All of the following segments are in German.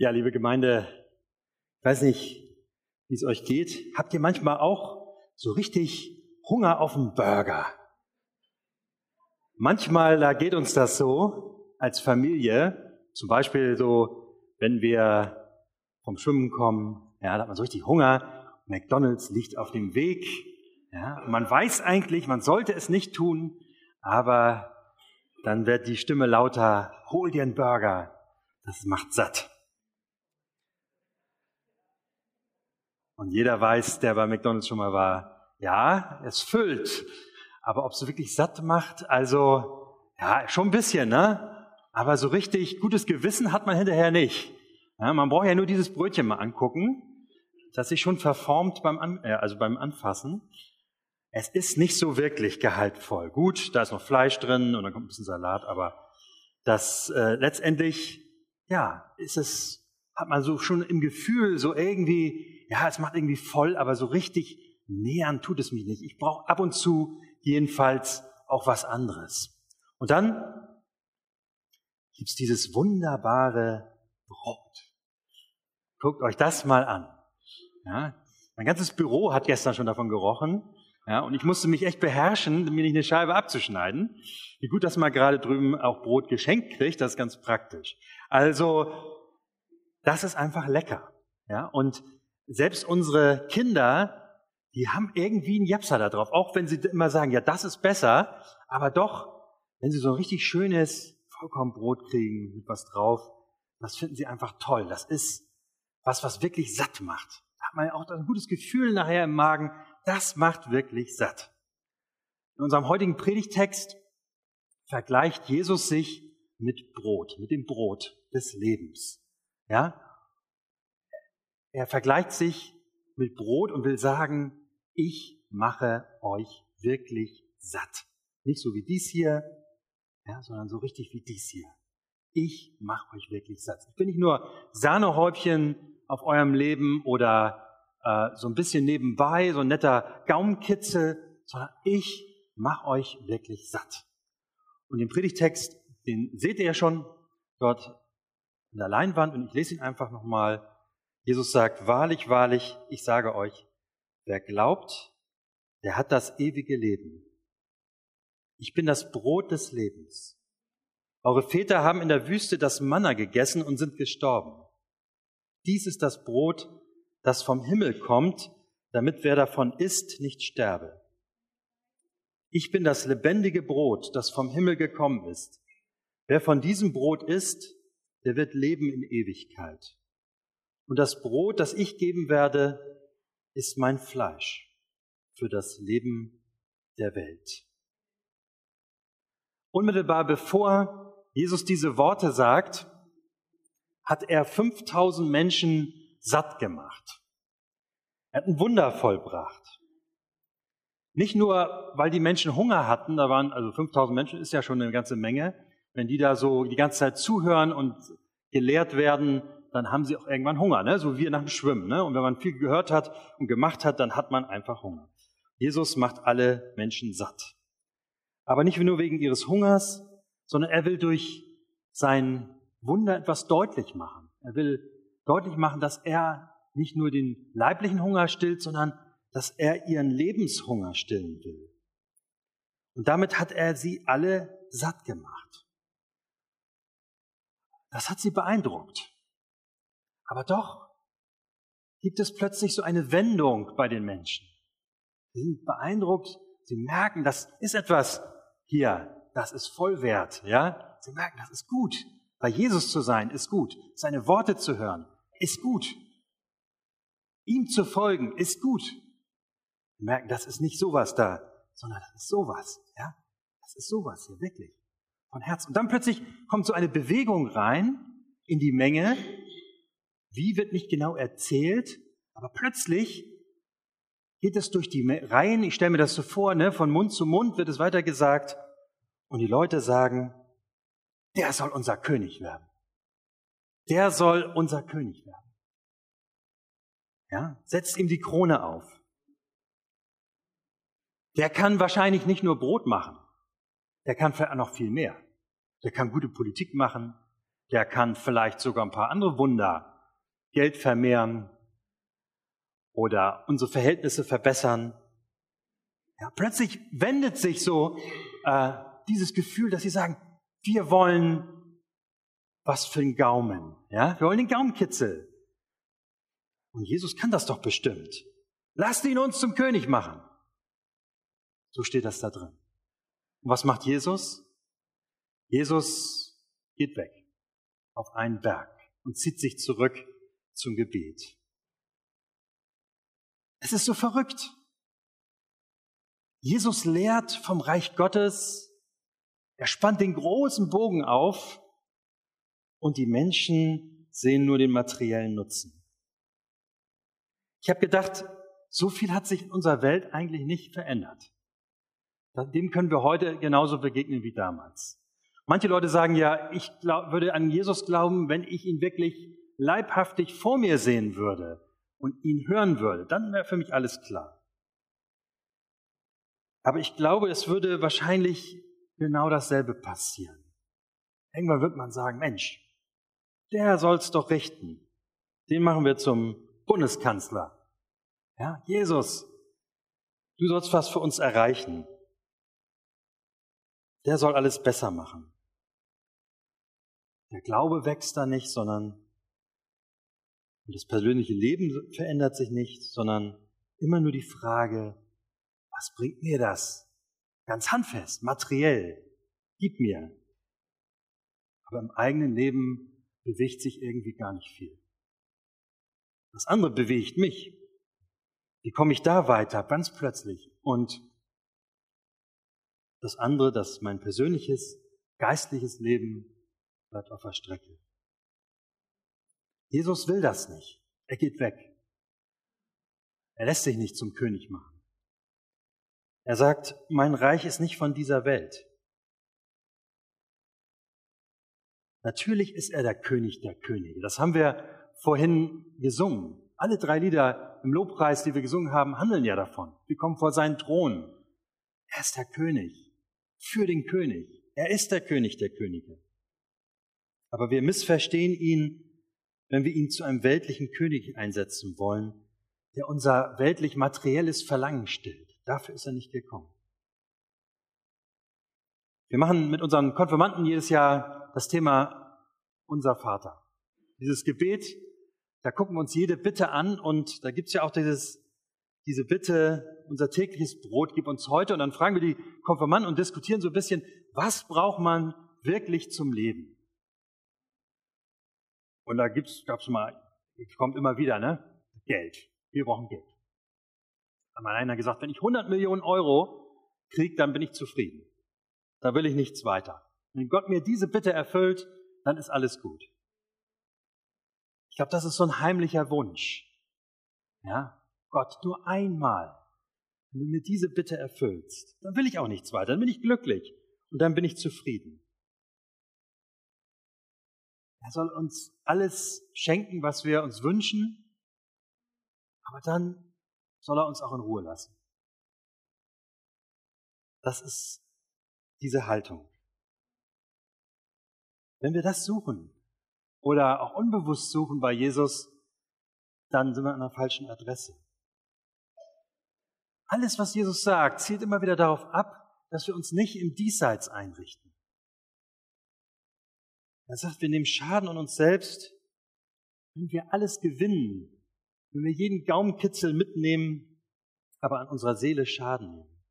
Ja, liebe Gemeinde, ich weiß nicht, wie es euch geht. Habt ihr manchmal auch so richtig Hunger auf einen Burger? Manchmal, da geht uns das so als Familie. Zum Beispiel so, wenn wir vom Schwimmen kommen, ja, da hat man so richtig Hunger. McDonald's liegt auf dem Weg. Ja, man weiß eigentlich, man sollte es nicht tun, aber dann wird die Stimme lauter, hol dir einen Burger. Das macht satt. Und jeder weiß, der bei McDonald's schon mal war, ja, es füllt. Aber ob es wirklich satt macht, also, ja, schon ein bisschen, ne? Aber so richtig gutes Gewissen hat man hinterher nicht. Ja, man braucht ja nur dieses Brötchen mal angucken, das sich schon verformt beim, An äh, also beim Anfassen. Es ist nicht so wirklich gehaltvoll. Gut, da ist noch Fleisch drin und dann kommt ein bisschen Salat, aber das äh, letztendlich, ja, ist es, hat man so schon im Gefühl, so irgendwie, ja, es macht irgendwie voll, aber so richtig nähern tut es mich nicht. Ich brauche ab und zu jedenfalls auch was anderes. Und dann gibt's dieses wunderbare Brot. Guckt euch das mal an. Ja, mein ganzes Büro hat gestern schon davon gerochen. Ja, und ich musste mich echt beherrschen, mir nicht eine Scheibe abzuschneiden. Wie gut, dass man gerade drüben auch Brot geschenkt kriegt, das ist ganz praktisch. Also, das ist einfach lecker. Ja, und selbst unsere Kinder, die haben irgendwie einen Japser da drauf, auch wenn sie immer sagen, ja, das ist besser, aber doch, wenn sie so ein richtig schönes Vollkornbrot kriegen mit was drauf, das finden sie einfach toll. Das ist was, was wirklich satt macht. Da hat man auch ein gutes Gefühl nachher im Magen. Das macht wirklich satt. In unserem heutigen Predigtext vergleicht Jesus sich mit Brot, mit dem Brot des Lebens. Ja? Er vergleicht sich mit Brot und will sagen, ich mache euch wirklich satt. Nicht so wie dies hier, ja, sondern so richtig wie dies hier. Ich mache euch wirklich satt. Ich bin nicht nur Sahnehäubchen auf eurem Leben oder äh, so ein bisschen nebenbei, so ein netter Gaumenkitzel, sondern ich mache euch wirklich satt. Und den Predigtext, den seht ihr ja schon dort in der Leinwand und ich lese ihn einfach nochmal Jesus sagt, wahrlich, wahrlich, ich sage euch, wer glaubt, der hat das ewige Leben. Ich bin das Brot des Lebens. Eure Väter haben in der Wüste das Manna gegessen und sind gestorben. Dies ist das Brot, das vom Himmel kommt, damit wer davon isst, nicht sterbe. Ich bin das lebendige Brot, das vom Himmel gekommen ist. Wer von diesem Brot isst, der wird leben in Ewigkeit. Und das Brot, das ich geben werde, ist mein Fleisch für das Leben der Welt. Unmittelbar bevor Jesus diese Worte sagt, hat er 5000 Menschen satt gemacht. Er hat ein Wunder vollbracht. Nicht nur, weil die Menschen Hunger hatten, da waren also 5000 Menschen, ist ja schon eine ganze Menge, wenn die da so die ganze Zeit zuhören und gelehrt werden, dann haben sie auch irgendwann Hunger, ne? so wie wir nach dem Schwimmen. Ne? Und wenn man viel gehört hat und gemacht hat, dann hat man einfach Hunger. Jesus macht alle Menschen satt. Aber nicht nur wegen ihres Hungers, sondern er will durch sein Wunder etwas deutlich machen. Er will deutlich machen, dass er nicht nur den leiblichen Hunger stillt, sondern dass er ihren Lebenshunger stillen will. Und damit hat er sie alle satt gemacht. Das hat sie beeindruckt. Aber doch gibt es plötzlich so eine Wendung bei den Menschen. Sie sind beeindruckt, sie merken, das ist etwas hier, das ist Vollwert, ja? Sie merken, das ist gut. Bei Jesus zu sein ist gut. Seine Worte zu hören ist gut. Ihm zu folgen ist gut. Sie merken, das ist nicht sowas da, sondern das ist sowas, ja? Das ist sowas hier, wirklich. Von Herzen. Und dann plötzlich kommt so eine Bewegung rein in die Menge, wie wird nicht genau erzählt, aber plötzlich geht es durch die Reihen, ich stelle mir das so vor, ne, von Mund zu Mund wird es weiter gesagt und die Leute sagen, der soll unser König werden. Der soll unser König werden. Ja, setzt ihm die Krone auf. Der kann wahrscheinlich nicht nur Brot machen. Der kann vielleicht noch viel mehr. Der kann gute Politik machen. der kann vielleicht sogar ein paar andere Wunder, Geld vermehren oder unsere Verhältnisse verbessern. Ja, plötzlich wendet sich so äh, dieses Gefühl, dass sie sagen, wir wollen was für ein Gaumen. Ja, wir wollen den Gaumenkitzel. Und Jesus kann das doch bestimmt. Lasst ihn uns zum König machen. So steht das da drin. Und was macht Jesus? Jesus geht weg auf einen Berg und zieht sich zurück zum Gebet. Es ist so verrückt. Jesus lehrt vom Reich Gottes, er spannt den großen Bogen auf und die Menschen sehen nur den materiellen Nutzen. Ich habe gedacht, so viel hat sich in unserer Welt eigentlich nicht verändert. Dem können wir heute genauso begegnen wie damals. Manche Leute sagen ja, ich glaub, würde an Jesus glauben, wenn ich ihn wirklich leibhaftig vor mir sehen würde und ihn hören würde. Dann wäre für mich alles klar. Aber ich glaube, es würde wahrscheinlich genau dasselbe passieren. Irgendwann wird man sagen, Mensch, der soll's doch richten. Den machen wir zum Bundeskanzler. Ja, Jesus, du sollst was für uns erreichen. Der soll alles besser machen. Der Glaube wächst da nicht, sondern und das persönliche Leben verändert sich nicht, sondern immer nur die Frage, was bringt mir das? Ganz handfest, materiell, gib mir. Aber im eigenen Leben bewegt sich irgendwie gar nicht viel. Das andere bewegt mich. Wie komme ich da weiter? Ganz plötzlich. Und das andere, das mein persönliches, geistliches Leben bleibt auf der Strecke. Jesus will das nicht. Er geht weg. Er lässt sich nicht zum König machen. Er sagt, mein Reich ist nicht von dieser Welt. Natürlich ist er der König der Könige. Das haben wir vorhin gesungen. Alle drei Lieder im Lobpreis, die wir gesungen haben, handeln ja davon. Wir kommen vor seinen Thron. Er ist der König. Für den König. Er ist der König der Könige. Aber wir missverstehen ihn, wenn wir ihn zu einem weltlichen König einsetzen wollen, der unser weltlich materielles Verlangen stillt. Dafür ist er nicht gekommen. Wir machen mit unseren Konfirmanden jedes Jahr das Thema Unser Vater. Dieses Gebet, da gucken wir uns jede Bitte an und da gibt's ja auch dieses, diese Bitte, unser tägliches Brot gib uns heute und dann fragen wir die Konfirmanden und diskutieren so ein bisschen, was braucht man wirklich zum Leben? Und da gibt's, gab's mal, kommt immer wieder, ne? Geld. Wir brauchen Geld. Hat mal einer gesagt, wenn ich 100 Millionen Euro kriege, dann bin ich zufrieden. Da will ich nichts weiter. Wenn Gott mir diese Bitte erfüllt, dann ist alles gut. Ich glaube, das ist so ein heimlicher Wunsch. Ja, Gott, nur einmal, wenn du mir diese Bitte erfüllst, dann will ich auch nichts weiter, dann bin ich glücklich und dann bin ich zufrieden. Er soll uns alles schenken, was wir uns wünschen, aber dann soll er uns auch in Ruhe lassen. Das ist diese Haltung. Wenn wir das suchen, oder auch unbewusst suchen bei Jesus, dann sind wir an der falschen Adresse. Alles, was Jesus sagt, zielt immer wieder darauf ab, dass wir uns nicht im Diesseits einrichten. Er sagt, wir nehmen Schaden an uns selbst, wenn wir alles gewinnen, wenn wir jeden Gaumenkitzel mitnehmen, aber an unserer Seele Schaden nehmen.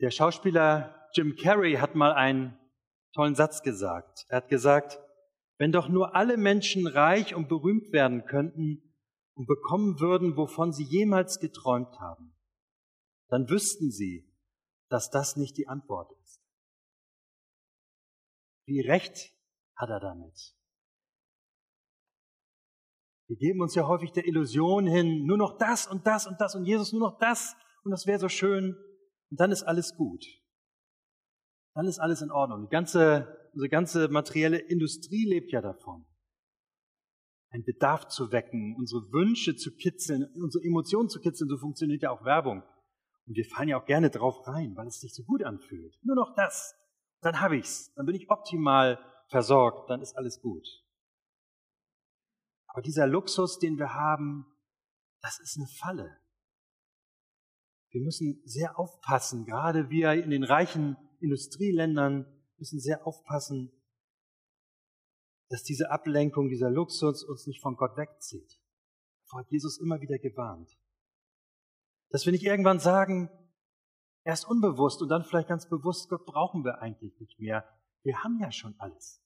Der Schauspieler Jim Carrey hat mal ein tollen Satz gesagt. Er hat gesagt, wenn doch nur alle Menschen reich und berühmt werden könnten und bekommen würden, wovon sie jemals geträumt haben, dann wüssten sie, dass das nicht die Antwort ist. Wie recht hat er damit? Wir geben uns ja häufig der Illusion hin, nur noch das und das und das und Jesus nur noch das und das wäre so schön und dann ist alles gut dann ist alles in Ordnung. Die ganze, unsere ganze materielle Industrie lebt ja davon. Ein Bedarf zu wecken, unsere Wünsche zu kitzeln, unsere Emotionen zu kitzeln, so funktioniert ja auch Werbung. Und wir fallen ja auch gerne drauf rein, weil es sich so gut anfühlt. Nur noch das. dann habe ich's, dann bin ich optimal versorgt, dann ist alles gut. Aber dieser Luxus, den wir haben, das ist eine Falle. Wir müssen sehr aufpassen, gerade wir in den reichen Industrieländern müssen sehr aufpassen, dass diese Ablenkung, dieser Luxus uns nicht von Gott wegzieht. Davor hat Jesus immer wieder gewarnt. Dass wir nicht irgendwann sagen, erst unbewusst und dann vielleicht ganz bewusst, Gott brauchen wir eigentlich nicht mehr. Wir haben ja schon alles.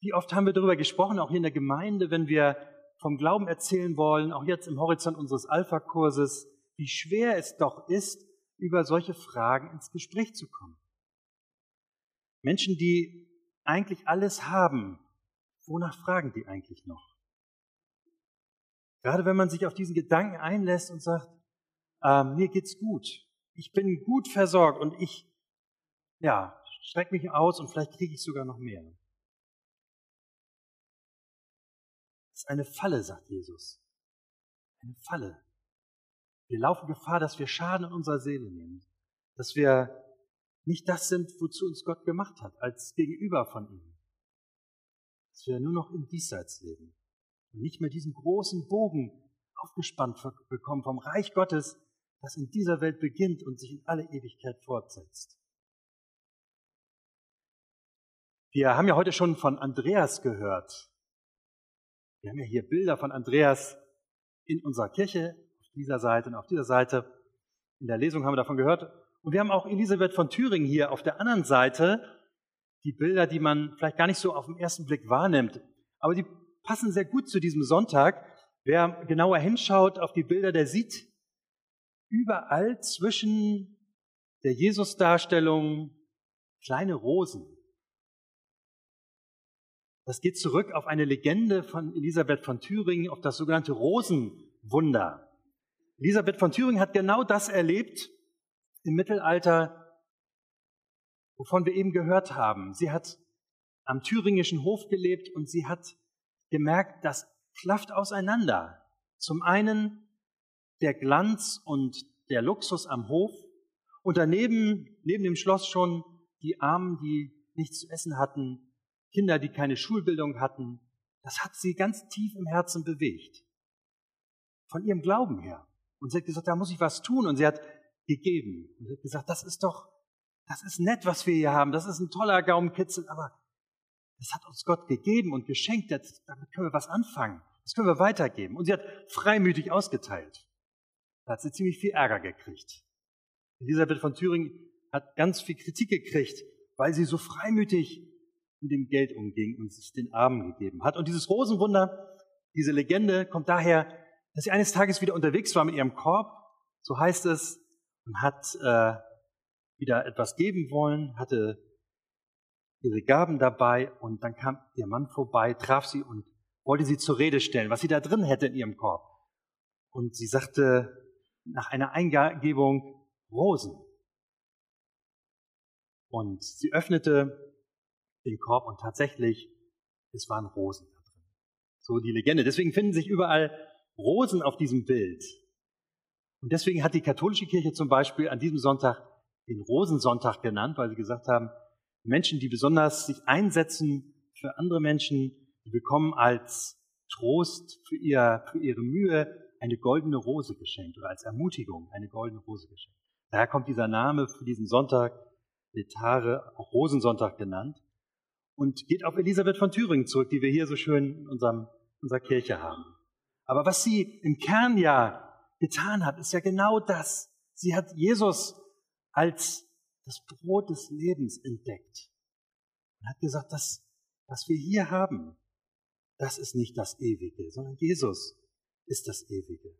Wie oft haben wir darüber gesprochen, auch hier in der Gemeinde, wenn wir vom Glauben erzählen wollen, auch jetzt im Horizont unseres Alpha-Kurses, wie schwer es doch ist, über solche Fragen ins Gespräch zu kommen. Menschen, die eigentlich alles haben, wonach fragen die eigentlich noch? Gerade wenn man sich auf diesen Gedanken einlässt und sagt, äh, mir geht's gut, ich bin gut versorgt und ich, ja, strecke mich aus und vielleicht kriege ich sogar noch mehr. Das ist eine Falle, sagt Jesus. Eine Falle. Wir laufen Gefahr, dass wir Schaden in unserer Seele nehmen, dass wir nicht das sind, wozu uns Gott gemacht hat, als Gegenüber von ihm. Dass wir nur noch im Diesseits leben und nicht mehr diesen großen Bogen aufgespannt bekommen vom Reich Gottes, das in dieser Welt beginnt und sich in alle Ewigkeit fortsetzt. Wir haben ja heute schon von Andreas gehört. Wir haben ja hier Bilder von Andreas in unserer Kirche, auf dieser Seite und auf dieser Seite. In der Lesung haben wir davon gehört. Und wir haben auch Elisabeth von Thüringen hier auf der anderen Seite. Die Bilder, die man vielleicht gar nicht so auf den ersten Blick wahrnimmt. Aber die passen sehr gut zu diesem Sonntag. Wer genauer hinschaut auf die Bilder, der sieht überall zwischen der Jesus-Darstellung kleine Rosen. Das geht zurück auf eine Legende von Elisabeth von Thüringen, auf das sogenannte Rosenwunder. Elisabeth von Thüringen hat genau das erlebt im Mittelalter, wovon wir eben gehört haben. Sie hat am thüringischen Hof gelebt und sie hat gemerkt, das klafft auseinander. Zum einen der Glanz und der Luxus am Hof und daneben, neben dem Schloss schon die Armen, die nichts zu essen hatten, Kinder, die keine Schulbildung hatten, das hat sie ganz tief im Herzen bewegt. Von ihrem Glauben her. Und sie hat gesagt, da muss ich was tun. Und sie hat gegeben. Und hat gesagt, das ist doch, das ist nett, was wir hier haben. Das ist ein toller Gaumenkitzel, aber das hat uns Gott gegeben und geschenkt. Damit können wir was anfangen. Das können wir weitergeben. Und sie hat freimütig ausgeteilt. Da hat sie ziemlich viel Ärger gekriegt. Elisabeth von Thüringen hat ganz viel Kritik gekriegt, weil sie so freimütig mit dem Geld umging und es den Armen gegeben hat. Und dieses Rosenwunder, diese Legende kommt daher, dass sie eines Tages wieder unterwegs war mit ihrem Korb, so heißt es, und hat äh, wieder etwas geben wollen, hatte ihre Gaben dabei und dann kam ihr Mann vorbei, traf sie und wollte sie zur Rede stellen, was sie da drin hätte in ihrem Korb. Und sie sagte nach einer Eingebung Rosen. Und sie öffnete den Korb und tatsächlich, es waren Rosen da drin. So die Legende. Deswegen finden sich überall Rosen auf diesem Bild. Und deswegen hat die katholische Kirche zum Beispiel an diesem Sonntag den Rosensonntag genannt, weil sie gesagt haben, Menschen, die besonders sich einsetzen für andere Menschen, die bekommen als Trost für, ihr, für ihre Mühe eine goldene Rose geschenkt oder als Ermutigung eine goldene Rose geschenkt. Daher kommt dieser Name für diesen Sonntag, Letare, auch Rosensonntag genannt und geht auf Elisabeth von Thüringen zurück, die wir hier so schön in unserem, unserer Kirche haben. Aber was sie im Kern ja getan hat, ist ja genau das. Sie hat Jesus als das Brot des Lebens entdeckt und hat gesagt, das, was wir hier haben, das ist nicht das Ewige, sondern Jesus ist das Ewige.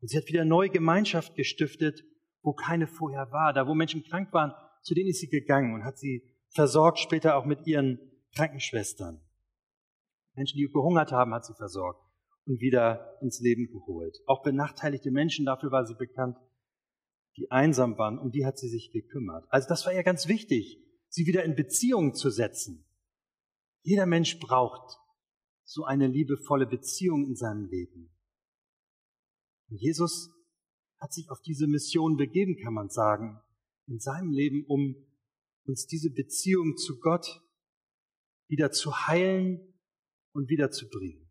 Und sie hat wieder neue Gemeinschaft gestiftet, wo keine vorher war. Da, wo Menschen krank waren, zu denen ist sie gegangen und hat sie versorgt, später auch mit ihren Krankenschwestern. Menschen, die gehungert haben, hat sie versorgt und wieder ins Leben geholt. Auch benachteiligte Menschen, dafür war sie bekannt, die einsam waren, um die hat sie sich gekümmert. Also das war ihr ganz wichtig, sie wieder in Beziehung zu setzen. Jeder Mensch braucht so eine liebevolle Beziehung in seinem Leben. Und Jesus hat sich auf diese Mission begeben, kann man sagen, in seinem Leben, um uns diese Beziehung zu Gott wieder zu heilen und wieder zu bringen.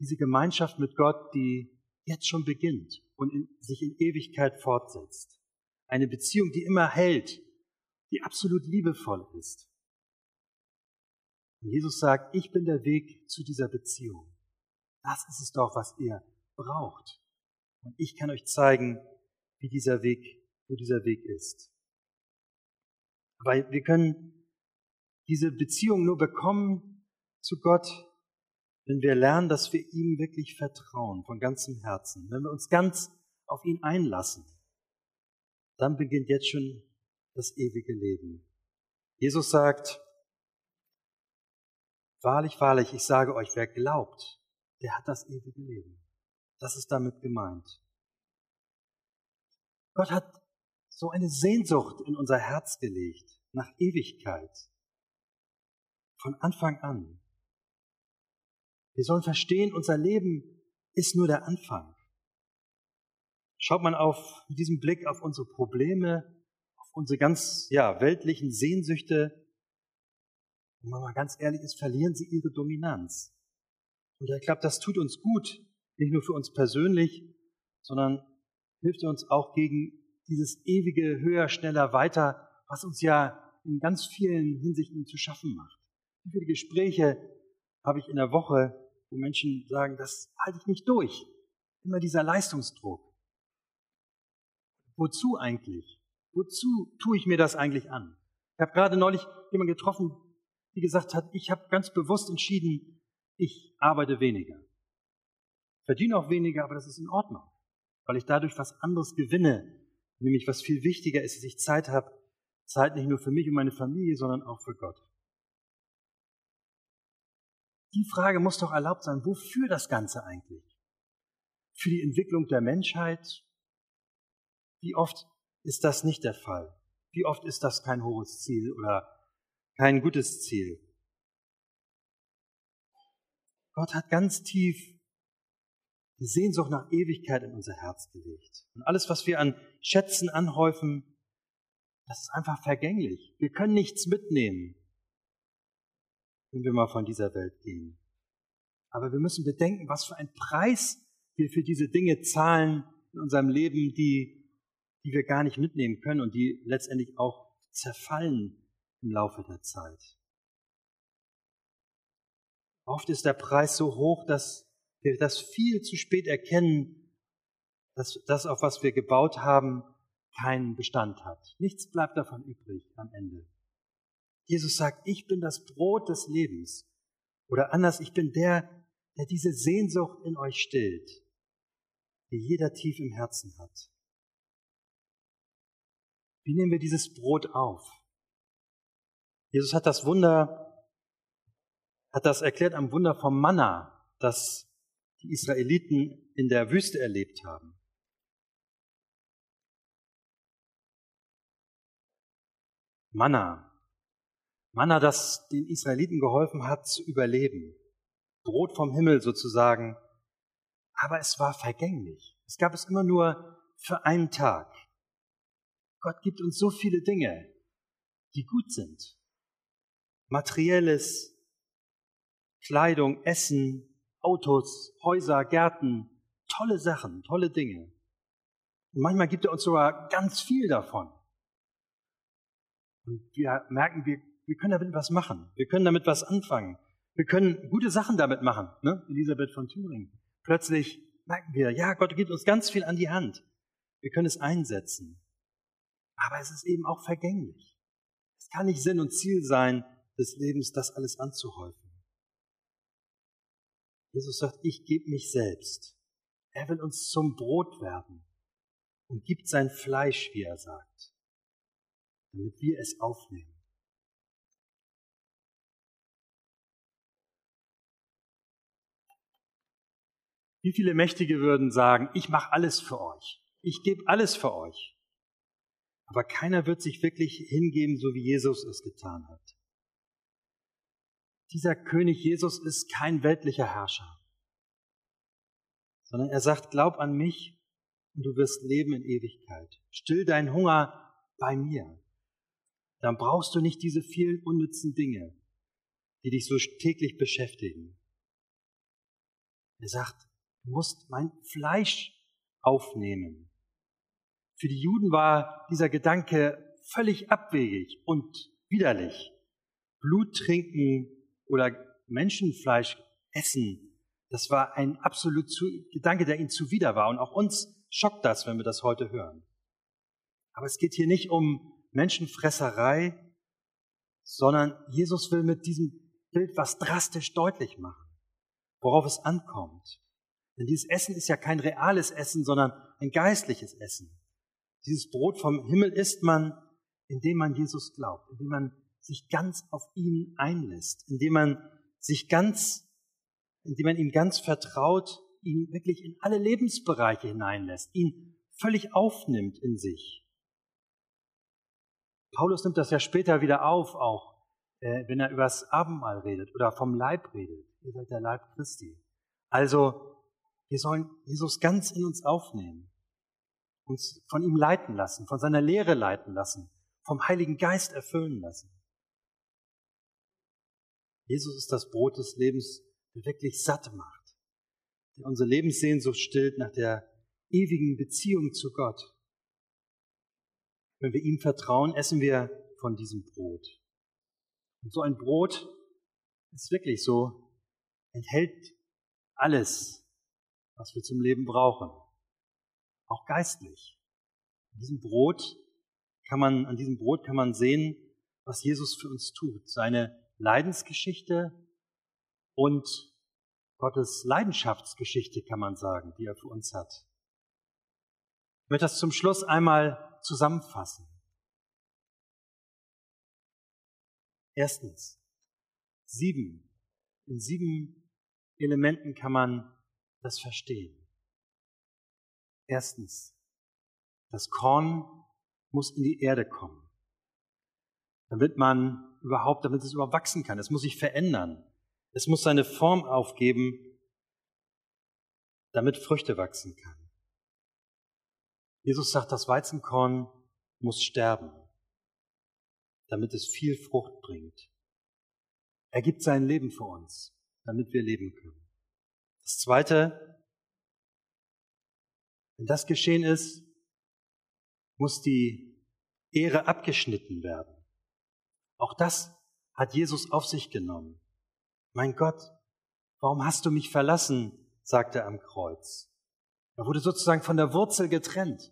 Diese Gemeinschaft mit Gott, die jetzt schon beginnt und in, sich in Ewigkeit fortsetzt. Eine Beziehung, die immer hält, die absolut liebevoll ist. Und Jesus sagt, ich bin der Weg zu dieser Beziehung. Das ist es doch, was ihr braucht. Und ich kann euch zeigen, wie dieser Weg, wo dieser Weg ist. Weil wir können diese Beziehung nur bekommen zu Gott, wenn wir lernen, dass wir ihm wirklich vertrauen, von ganzem Herzen. Wenn wir uns ganz auf ihn einlassen, dann beginnt jetzt schon das ewige Leben. Jesus sagt, wahrlich, wahrlich, ich sage euch, wer glaubt, der hat das ewige Leben. Das ist damit gemeint. Gott hat so eine Sehnsucht in unser Herz gelegt nach Ewigkeit. Von Anfang an. Wir sollen verstehen, unser Leben ist nur der Anfang. Schaut man auf mit diesem Blick auf unsere Probleme, auf unsere ganz ja, weltlichen Sehnsüchte, wenn man mal ganz ehrlich ist, verlieren sie ihre Dominanz. Und ich glaube, das tut uns gut, nicht nur für uns persönlich, sondern hilft uns auch gegen dieses ewige höher, schneller, weiter, was uns ja in ganz vielen Hinsichten zu schaffen macht. Wie viele Gespräche habe ich in der Woche, wo Menschen sagen, das halte ich nicht durch. Immer dieser Leistungsdruck. Wozu eigentlich? Wozu tue ich mir das eigentlich an? Ich habe gerade neulich jemanden getroffen, die gesagt hat, ich habe ganz bewusst entschieden, ich arbeite weniger. Verdiene auch weniger, aber das ist in Ordnung, weil ich dadurch was anderes gewinne, nämlich was viel wichtiger ist, dass ich Zeit habe, Zeit nicht nur für mich und meine Familie, sondern auch für Gott. Die Frage muss doch erlaubt sein, wofür das Ganze eigentlich? Für die Entwicklung der Menschheit? Wie oft ist das nicht der Fall? Wie oft ist das kein hohes Ziel oder kein gutes Ziel? Gott hat ganz tief die Sehnsucht nach Ewigkeit in unser Herz gelegt. Und alles, was wir an Schätzen anhäufen, das ist einfach vergänglich. Wir können nichts mitnehmen wenn wir mal von dieser Welt gehen. Aber wir müssen bedenken, was für ein Preis wir für diese Dinge zahlen in unserem Leben, die, die wir gar nicht mitnehmen können und die letztendlich auch zerfallen im Laufe der Zeit. Oft ist der Preis so hoch, dass wir das viel zu spät erkennen, dass das, auf was wir gebaut haben, keinen Bestand hat. Nichts bleibt davon übrig am Ende. Jesus sagt, ich bin das Brot des Lebens. Oder anders, ich bin der, der diese Sehnsucht in euch stillt, die jeder tief im Herzen hat. Wie nehmen wir dieses Brot auf? Jesus hat das Wunder, hat das erklärt am Wunder vom Manna, das die Israeliten in der Wüste erlebt haben. Manna, Manna, das den Israeliten geholfen hat zu überleben. Brot vom Himmel sozusagen. Aber es war vergänglich. Es gab es immer nur für einen Tag. Gott gibt uns so viele Dinge, die gut sind. Materielles, Kleidung, Essen, Autos, Häuser, Gärten, tolle Sachen, tolle Dinge. Und manchmal gibt er uns sogar ganz viel davon. Und wir merken, wir wir können damit was machen. Wir können damit was anfangen. Wir können gute Sachen damit machen. Ne? Elisabeth von Thüringen. Plötzlich merken wir, ja, Gott gibt uns ganz viel an die Hand. Wir können es einsetzen. Aber es ist eben auch vergänglich. Es kann nicht Sinn und Ziel sein des Lebens, das alles anzuhäufen. Jesus sagt, ich gebe mich selbst. Er will uns zum Brot werden und gibt sein Fleisch, wie er sagt, damit wir es aufnehmen. Wie viele Mächtige würden sagen, ich mache alles für euch, ich gebe alles für euch. Aber keiner wird sich wirklich hingeben, so wie Jesus es getan hat. Dieser König Jesus ist kein weltlicher Herrscher, sondern er sagt, glaub an mich und du wirst leben in Ewigkeit. Still deinen Hunger bei mir. Dann brauchst du nicht diese vielen unnützen Dinge, die dich so täglich beschäftigen. Er sagt, du musst mein Fleisch aufnehmen. Für die Juden war dieser Gedanke völlig abwegig und widerlich. Blut trinken oder Menschenfleisch essen, das war ein absolut Gedanke, der ihnen zuwider war. Und auch uns schockt das, wenn wir das heute hören. Aber es geht hier nicht um Menschenfresserei, sondern Jesus will mit diesem Bild was drastisch deutlich machen, worauf es ankommt. Denn dieses Essen ist ja kein reales Essen, sondern ein geistliches Essen. Dieses Brot vom Himmel isst man, indem man Jesus glaubt, indem man sich ganz auf ihn einlässt, indem man sich ganz, indem man ihm ganz vertraut, ihn wirklich in alle Lebensbereiche hineinlässt, ihn völlig aufnimmt in sich. Paulus nimmt das ja später wieder auf, auch äh, wenn er über das Abendmahl redet oder vom Leib redet. Ihr seid der Leib Christi. Also, wir sollen Jesus ganz in uns aufnehmen, uns von ihm leiten lassen, von seiner Lehre leiten lassen, vom Heiligen Geist erfüllen lassen. Jesus ist das Brot des Lebens, der wirklich satt macht, der unsere Lebenssehnsucht stillt nach der ewigen Beziehung zu Gott. Wenn wir ihm vertrauen, essen wir von diesem Brot. Und so ein Brot ist wirklich so, enthält alles, was wir zum Leben brauchen. Auch geistlich. In diesem Brot kann man, an diesem Brot kann man sehen, was Jesus für uns tut. Seine Leidensgeschichte und Gottes Leidenschaftsgeschichte, kann man sagen, die er für uns hat. Ich möchte das zum Schluss einmal zusammenfassen. Erstens, sieben. In sieben Elementen kann man das verstehen. Erstens, das Korn muss in die Erde kommen, damit man überhaupt, damit es überhaupt wachsen kann. Es muss sich verändern. Es muss seine Form aufgeben, damit Früchte wachsen kann. Jesus sagt, das Weizenkorn muss sterben, damit es viel Frucht bringt. Er gibt sein Leben für uns, damit wir leben können. Das Zweite, wenn das geschehen ist, muss die Ehre abgeschnitten werden. Auch das hat Jesus auf sich genommen. Mein Gott, warum hast du mich verlassen? sagte er am Kreuz. Er wurde sozusagen von der Wurzel getrennt.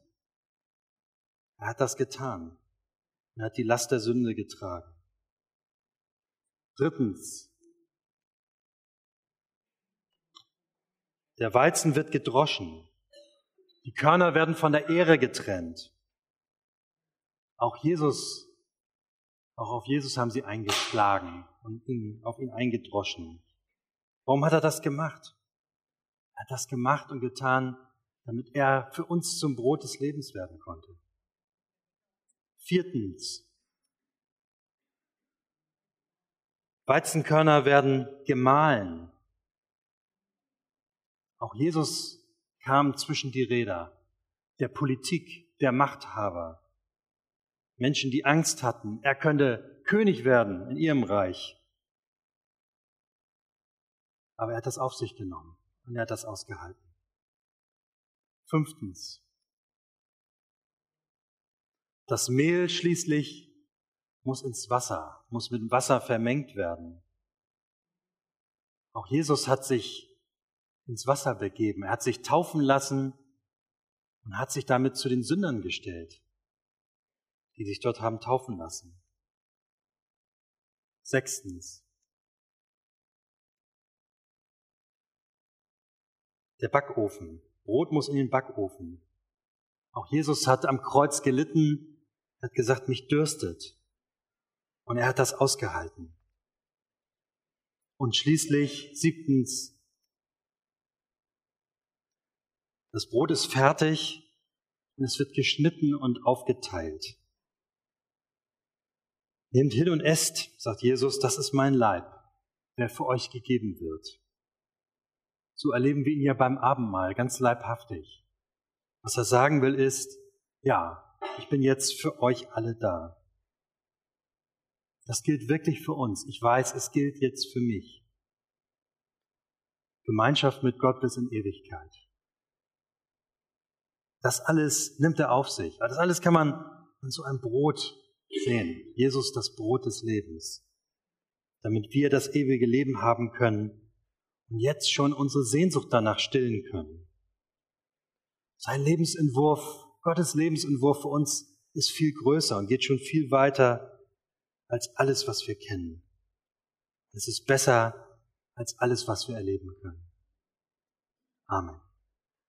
Er hat das getan. Er hat die Last der Sünde getragen. Drittens. Der Weizen wird gedroschen. Die Körner werden von der Ehre getrennt. Auch Jesus, auch auf Jesus haben sie eingeschlagen und ihn, auf ihn eingedroschen. Warum hat er das gemacht? Er hat das gemacht und getan, damit er für uns zum Brot des Lebens werden konnte. Viertens. Weizenkörner werden gemahlen. Auch Jesus kam zwischen die Räder der Politik, der Machthaber, Menschen, die Angst hatten, er könnte König werden in ihrem Reich. Aber er hat das auf sich genommen und er hat das ausgehalten. Fünftens. Das Mehl schließlich muss ins Wasser, muss mit Wasser vermengt werden. Auch Jesus hat sich ins Wasser begeben. Er hat sich taufen lassen und hat sich damit zu den Sündern gestellt die sich dort haben taufen lassen. Sechstens. Der Backofen. Brot muss in den Backofen. Auch Jesus hat am Kreuz gelitten, hat gesagt, mich dürstet. Und er hat das ausgehalten. Und schließlich, siebtens, das Brot ist fertig und es wird geschnitten und aufgeteilt. Nehmt hin und esst, sagt Jesus, das ist mein Leib, der für euch gegeben wird. So erleben wir ihn ja beim Abendmahl ganz leibhaftig. Was er sagen will ist, ja, ich bin jetzt für euch alle da. Das gilt wirklich für uns. Ich weiß, es gilt jetzt für mich. Gemeinschaft mit Gott bis in Ewigkeit. Das alles nimmt er auf sich. Das alles kann man an so einem Brot sehen. Jesus, das Brot des Lebens. Damit wir das ewige Leben haben können und jetzt schon unsere Sehnsucht danach stillen können. Sein Lebensentwurf, Gottes Lebensentwurf für uns ist viel größer und geht schon viel weiter als alles, was wir kennen. Es ist besser als alles, was wir erleben können. Amen.